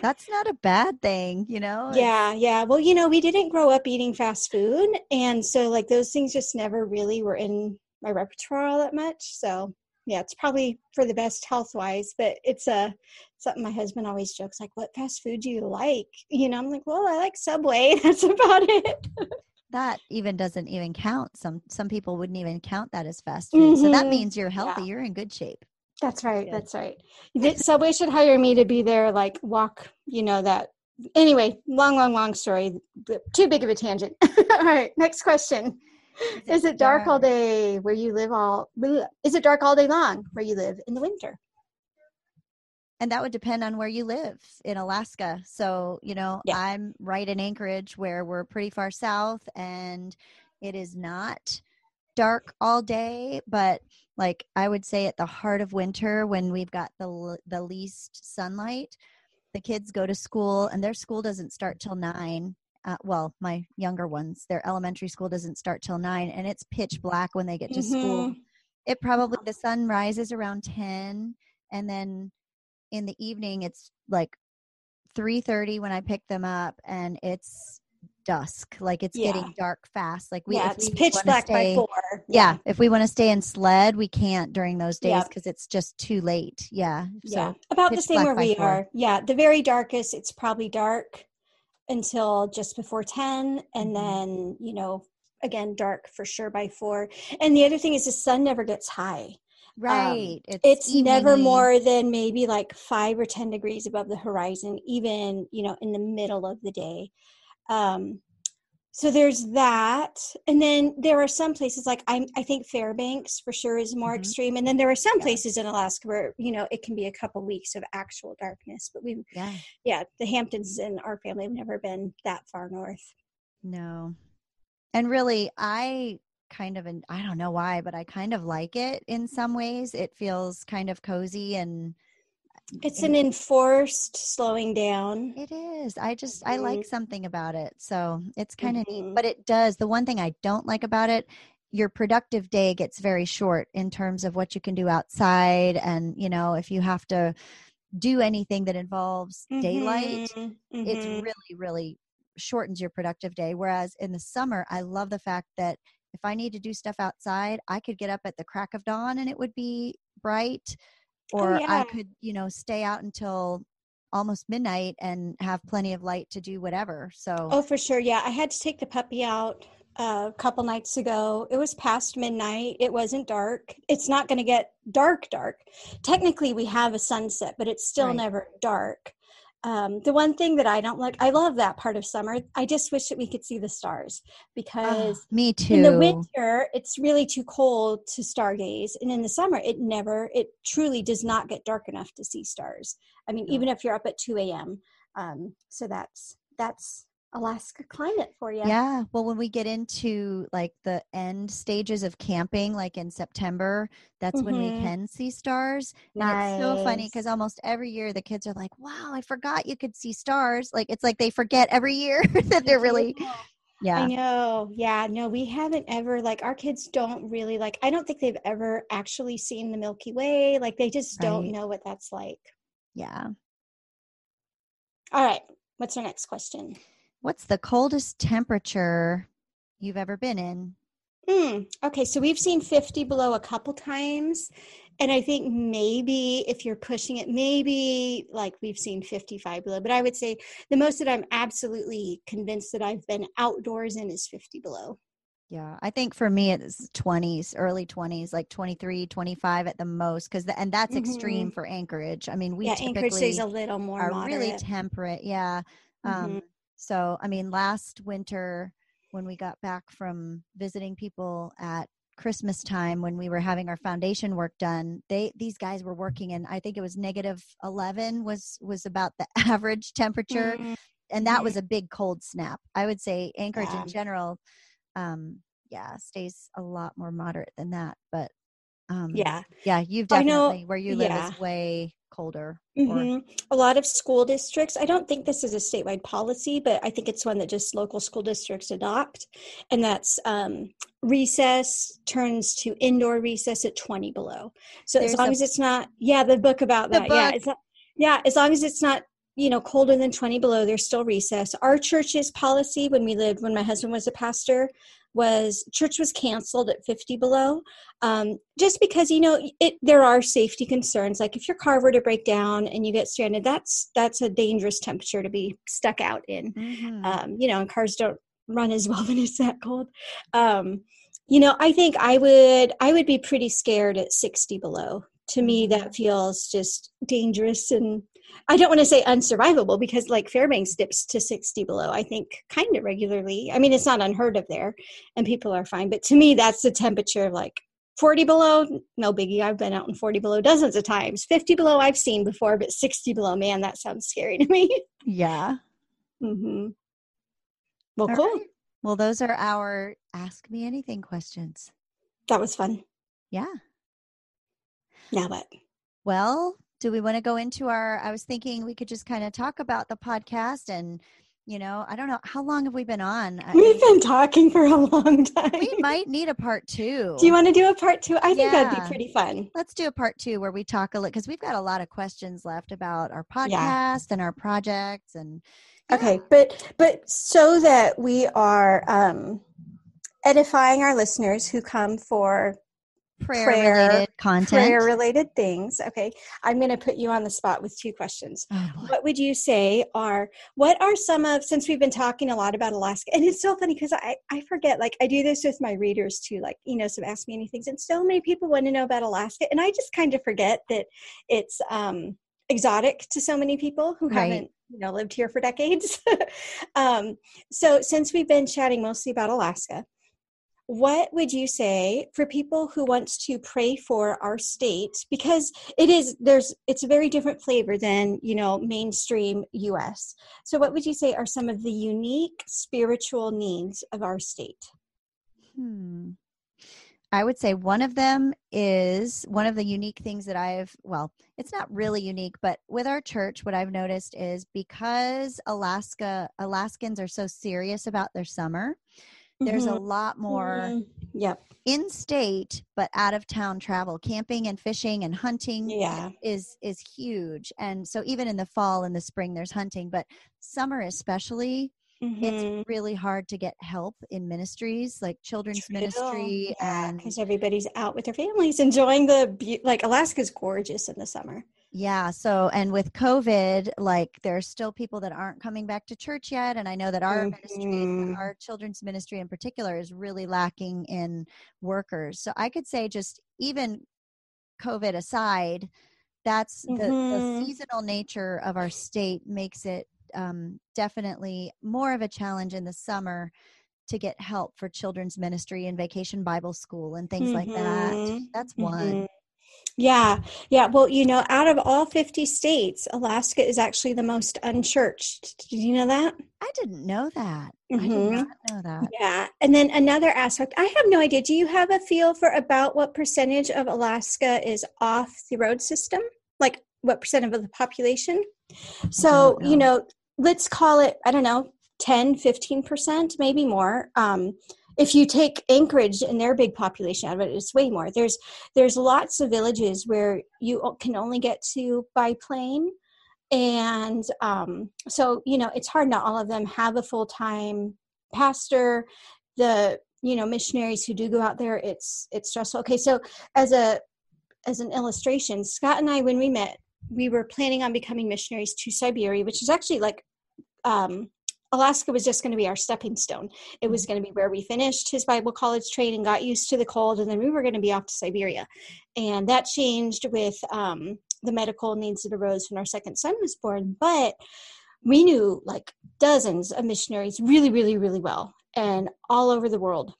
That's not a bad thing, you know? Yeah, yeah. Well, you know, we didn't grow up eating fast food. And so like those things just never really were in my repertoire all that much. So yeah, it's probably for the best health wise, but it's a uh, something my husband always jokes like, "What fast food do you like?" You know, I'm like, "Well, I like Subway. That's about it." That even doesn't even count. Some some people wouldn't even count that as fast food. Mm-hmm. So that mm-hmm. means you're healthy. Yeah. You're in good shape. That's right. Good. That's right. Subway should hire me to be there, like walk. You know that. Anyway, long, long, long story. Too big of a tangent. all right. Next question. Is it, is it dark, dark all day where you live all? Is it dark all day long where you live in the winter? And that would depend on where you live in Alaska. So, you know, yeah. I'm right in Anchorage where we're pretty far south and it is not dark all day, but like I would say at the heart of winter when we've got the the least sunlight, the kids go to school and their school doesn't start till 9 uh, well, my younger ones, their elementary school doesn't start till nine, and it's pitch black when they get to mm-hmm. school. It probably the sun rises around ten, and then in the evening it's like three thirty when I pick them up, and it's dusk like it's yeah. getting dark fast like we yeah it's we pitch black stay, by four yeah. yeah. if we want to stay in sled we can't during those days because it's just too late yeah yeah so about the same where we four. are yeah the very darkest it's probably dark until just before 10 and mm-hmm. then you know again dark for sure by four and the other thing is the sun never gets high right um, it's, it's never more than maybe like five or ten degrees above the horizon even you know in the middle of the day um, so there's that and then there are some places like i i think fairbanks for sure is more mm-hmm. extreme and then there are some yeah. places in alaska where you know it can be a couple weeks of actual darkness but we yeah yeah the hamptons and our family have never been that far north no and really i kind of and i don't know why but i kind of like it in some ways it feels kind of cozy and it's an enforced slowing down. It is. I just mm-hmm. I like mm-hmm. something about it. So it's kind of mm-hmm. neat. But it does. The one thing I don't like about it, your productive day gets very short in terms of what you can do outside and, you know, if you have to do anything that involves mm-hmm. daylight, it's mm-hmm. really, really shortens your productive day. Whereas in the summer, I love the fact that if I need to do stuff outside, I could get up at the crack of dawn and it would be bright Oh, or oh, yeah. I could, you know, stay out until almost midnight and have plenty of light to do whatever. So Oh, for sure. Yeah, I had to take the puppy out uh, a couple nights ago. It was past midnight. It wasn't dark. It's not going to get dark dark. Technically, we have a sunset, but it's still right. never dark. Um, the one thing that I don't like, I love that part of summer. I just wish that we could see the stars ah, because oh, me too. In the winter, it's really too cold to stargaze, and in the summer, it never, it truly does not get dark enough to see stars. I mean, even if you're up at two a.m. Um, so that's that's Alaska climate for you. Yeah. Well, when we get into like the end stages of camping, like in September, that's mm-hmm. when we mm-hmm. can see stars. Nice. And it's so funny because almost every year the kids are like, wow, I forgot you could see stars. Like it's like they forget every year that they're really. Yeah. I know. Yeah. No, we haven't ever, like, our kids don't really, like, I don't think they've ever actually seen the Milky Way. Like, they just don't right. know what that's like. Yeah. All right. What's our next question? What's the coldest temperature you've ever been in? Mm, okay, so we've seen 50 below a couple times. And I think maybe if you're pushing it, maybe like we've seen 55 below. But I would say the most that I'm absolutely convinced that I've been outdoors in is 50 below. Yeah, I think for me it's 20s, early 20s, like 23, 25 at the most, because and that's mm-hmm. extreme for Anchorage. I mean, we yeah, typically Anchorage is a little more are moderate. really temperate. Yeah, um, mm-hmm. So, I mean, last winter when we got back from visiting people at Christmas time when we were having our foundation work done, they these guys were working and I think it was negative 11 was was about the average temperature mm-hmm. and that was a big cold snap. I would say Anchorage yeah. in general um yeah, stays a lot more moderate than that, but um yeah. Yeah, you've definitely where you live yeah. is way colder. Mm-hmm. A lot of school districts, I don't think this is a statewide policy, but I think it's one that just local school districts adopt. And that's um, recess turns to indoor recess at 20 below. So There's as long a, as it's not, yeah, the book about that. Book. Yeah. Not, yeah. As long as it's not you know colder than 20 below there's still recess. Our church's policy when we lived when my husband was a pastor was church was canceled at 50 below um, just because you know it there are safety concerns. Like if your car were to break down and you get stranded that's that's a dangerous temperature to be stuck out in. Mm-hmm. um, you know and cars don't run as well when it's that cold. Um, you know i think i would i would be pretty scared at 60 below. To me mm-hmm. that feels just dangerous and I don't want to say unsurvivable because like Fairbanks dips to 60 below, I think kind of regularly. I mean, it's not unheard of there and people are fine. But to me, that's the temperature like 40 below, no biggie. I've been out in 40 below dozens of times. 50 below, I've seen before, but 60 below, man, that sounds scary to me. Yeah. mm-hmm. Well, All cool. Right. Well, those are our Ask Me Anything questions. That was fun. Yeah. Now what? Well, do we want to go into our i was thinking we could just kind of talk about the podcast and you know i don't know how long have we been on We've been talking for a long time. we might need a part two Do you want to do a part two? I think that'd be pretty fun. let's do a part two where we talk a little because we've got a lot of questions left about our podcast Yeah. and our projects and yeah. Okay, but but so that we are um, edifying our listeners who come for prayer, prayer- related content prayer related things. Okay, I'm going to put you on the spot with two questions. Oh. What would you say are what are some of since we've been talking a lot about Alaska and it's so funny because I I forget like I do this with my readers too like you know some ask me anything and so many people want to know about Alaska and I just kind of forget that it's um exotic to so many people who Right. haven't you know lived here for decades. um so since we've been chatting mostly about Alaska what would you say for people who wants to pray for our state? Because it is there's it's a very different flavor than you know mainstream us so what would you say are some of the unique spiritual needs of our state? Hmm. I would say one of them is one of the unique things that I've, well, it's not really unique, but with our church, what I've noticed is because Alaska, Alaskans are so serious about their summer, there's a Mhm. lot more Mhm. yep in state but out of town travel camping and fishing and hunting yeah is is huge and so even in the fall and the spring there's hunting but summer especially Mhm. it's really hard to get help in ministries like children's ministry and because everybody's out with their families enjoying the beau- like alaska's gorgeous in the summer yeah so and with covid like there's still people that aren't coming back to church yet and i know that our ministry Mhm. our children's ministry in particular is really lacking in workers so i could say just even covid aside that's the, the Mhm. seasonal nature of our state makes it um, definitely more of a challenge in the summer to get help for children's ministry and vacation bible school and things like that Mhm. that's one Mhm. Yeah, yeah. Well, you know, out of all 50 states, Alaska is actually the most unchurched. Did you know that? i didn't know that i did Mhm. not know that Yeah. And then another aspect, I have no idea. Do you have a feel for about what percentage of Alaska is off the road system? Like what percent of the population? So, don't you know. know, let's call it, I don't know, 10, 15%, maybe more. Um, if you take Anchorage and their big population out of it, it's way more. There's there's lots of villages where you can only get to by plane, and um, so you know it's hard. Not all of them have a full time pastor. The you know missionaries who do go out there, it's it's stressful. Okay, so as a as an illustration, Scott and I, when we met, we were planning on becoming missionaries to Siberia, which is actually like um, Alaska was just going to be our stepping stone. It was going to be where we finished his Bible college training, got used to the cold, and then we were going to be off to Siberia. And that changed with um, the medical needs that arose when our second son was born. But we knew like dozens of missionaries really, really, really well, and all over the world.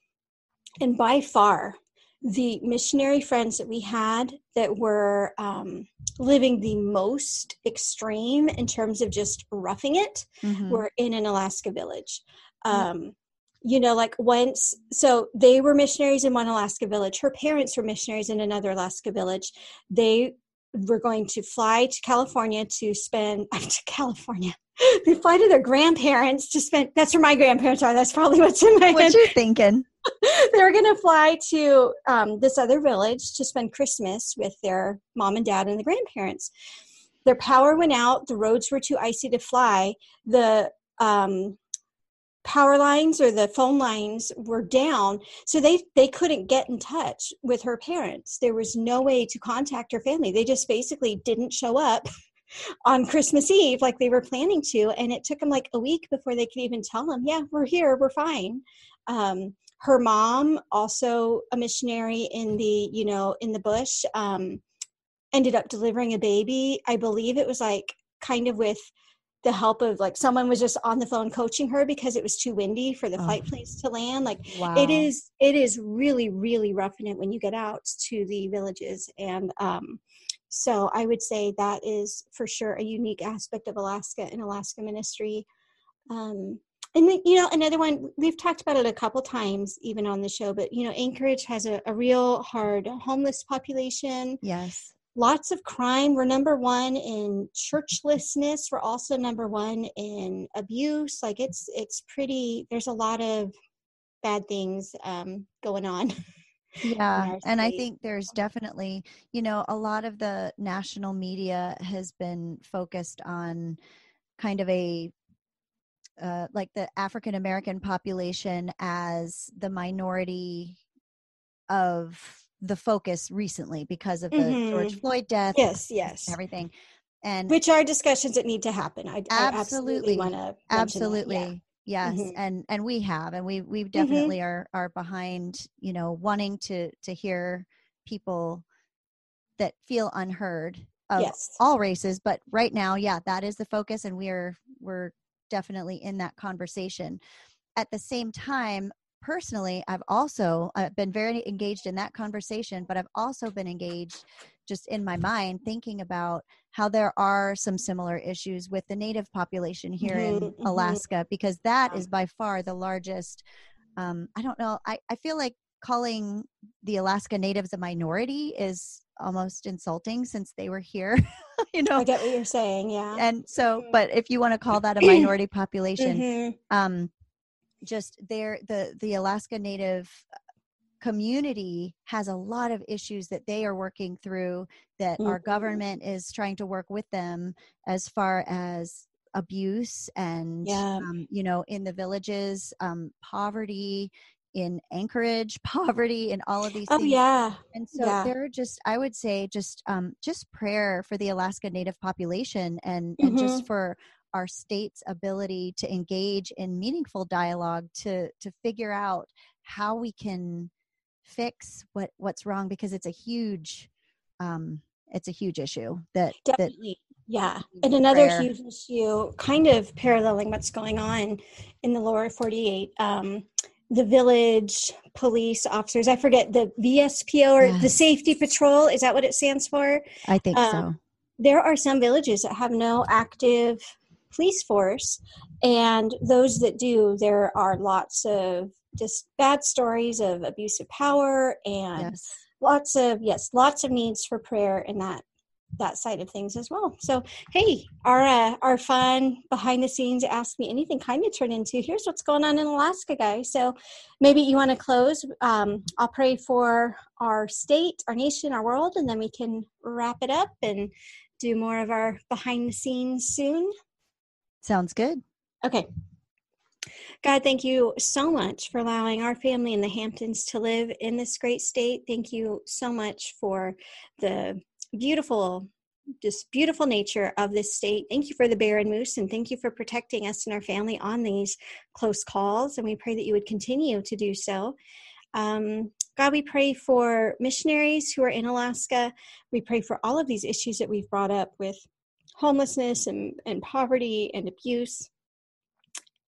And by far, the missionary friends that we had that were um, living the most extreme in terms of just roughing it Mhm. were in an Alaska village. Um, you know, like once, so they were missionaries in one Alaska village. Her parents were missionaries in another Alaska village. They were going to fly to California to spend to California. They fly to their grandparents to spend. That's where my grandparents are. That's probably what's in my head what you thinking they were going to fly to um, this other village to spend Christmas with their mom and dad and the grandparents. Their power went out. The roads were too icy to fly. The um, power lines or the phone lines were down, so they they couldn't get in touch with her parents. There was no way to contact her family. They just basically didn't show up on Christmas Eve like they were planning to, and it took them like a week before they could even tell them, "Yeah, we're here. We're fine." Um, her mom also a missionary in the you know in the bush um, ended up delivering a baby. I believe it was like kind of with the help of like someone was just on the phone coaching her because it was too windy for the Oh. flight planes to land. Like wow. it is it is really really roughing it when you get out to the villages and um, so i would say that is for sure a unique aspect of alaska and alaska ministry. Um, and then you know another one we've talked about it a couple times even on the show but you know anchorage has a, a real hard homeless population yes lots of crime. We're number one in churchlessness. We're also number one in abuse. Like it's it's pretty. There's a lot of bad things um, going on. Yeah, and I think there's definitely, you know, a lot of the national media has been focused on kind of a uh, like the African American population as the minority of the focus recently because of the mm-hmm. George Floyd death. Yes, yes. Everything. And which are discussions that need to happen. I absolutely, want to absolutely. Yes, mm-hmm. and and we have, and we we mm-hmm. definitely mm-hmm. are are behind. You know, wanting to to hear people that feel unheard of yes. all races. But right now, yeah, that is the focus, and we are we're definitely in that conversation. At the same time, personally, I've also I've been very engaged in that conversation, but I've also been engaged just in my mind thinking about how there are some similar issues with the native population here mm-hmm, in mm-hmm. Alaska because that is by far the largest. Um, I don't know. I, I feel like calling the Alaska Natives a minority is almost insulting since they were here. you know, I get what you're saying. Yeah. And so, mm-hmm. but if you want to call that a minority population, mm-hmm. um, just there, the the Alaska Native community has a lot of issues that they are working through that mm-hmm. our government is trying to work with them as far as abuse and yeah. um, you know in the villages um, poverty in anchorage poverty and all of these oh things. yeah and so yeah. there are just i would say just um just prayer for the alaska native population and mm-hmm. and just for our state's ability to engage in meaningful dialogue to to figure out how we can fix what what's wrong because it's a huge um it's a huge issue that definitely that yeah and another prayer. huge issue kind of paralleling what's going on in the lower 48 um the village police officers i forget the vspo or yes. the safety patrol is that what it stands for i think um, so there are some villages that have no active police force and those that do there are lots of just bad stories of abuse of power and yes. lots of yes lots of needs for prayer in that that side of things as well. So hey our uh, our fun behind the scenes ask me anything kind of turned into here's what's going on in alaska guys. So maybe you want to close um, i'll pray for our state our nation our world and then we can wrap it up and do more of our behind the scenes soon. Sounds good. Okay. God, thank you so much for allowing our family in the Hamptons to live in this great state. Thank you so much for the beautiful just beautiful nature of this state. Thank you for the bear and moose, and thank you for protecting us and our family on these close calls. And we pray that you would continue to do so. Um, God, we pray for missionaries who are in Alaska. We pray for all of these issues that we've brought up with homelessness and, and poverty and abuse.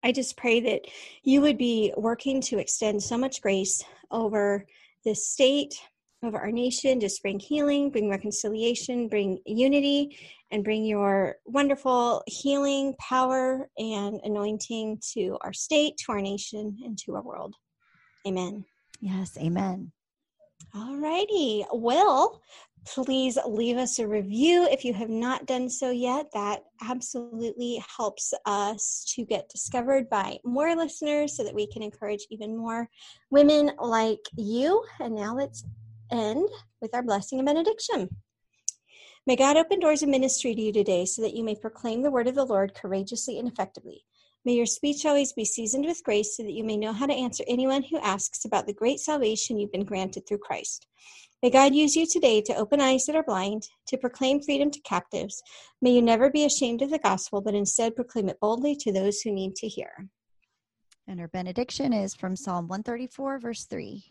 I just pray that you would be working to extend so much grace over this state, over our nation, just bring healing, bring reconciliation, bring unity, and bring your wonderful healing power and anointing to our state, to our nation, and to our world. Amen. Yes, amen. All righty. Well, please leave us a review if you have not done so yet. That absolutely helps us to get discovered by more listeners so that we can encourage even more women like you. And now let's end with our blessing and benediction. May God open doors of ministry to you today so that you may proclaim the word of the Lord courageously and effectively. May your speech always be seasoned with grace so that you may know how to answer anyone who asks about the great salvation you've been granted through Christ. May God use you today to open eyes that are blind, to proclaim freedom to captives. May you never be ashamed of the gospel, but instead proclaim it boldly to those who need to hear. And our benediction is from Psalm 134, verse 3.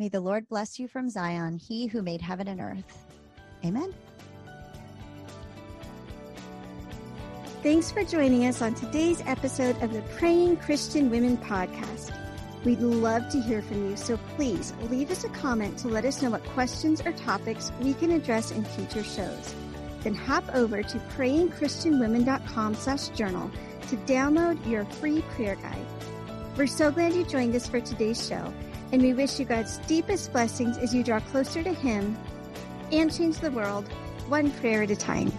May the Lord bless you from Zion, he who made heaven and earth. Amen. Thanks for joining us on today's episode of the Praying Christian Women podcast. We'd love to hear from you, so please leave us a comment to let us know what questions or topics we can address in future shows. Then hop over to prayingchristianwomen.com slash journal to download your free prayer guide. We're so glad you joined us for today's show, and we wish you God's deepest blessings as you draw closer to Him and change the world one prayer at a time.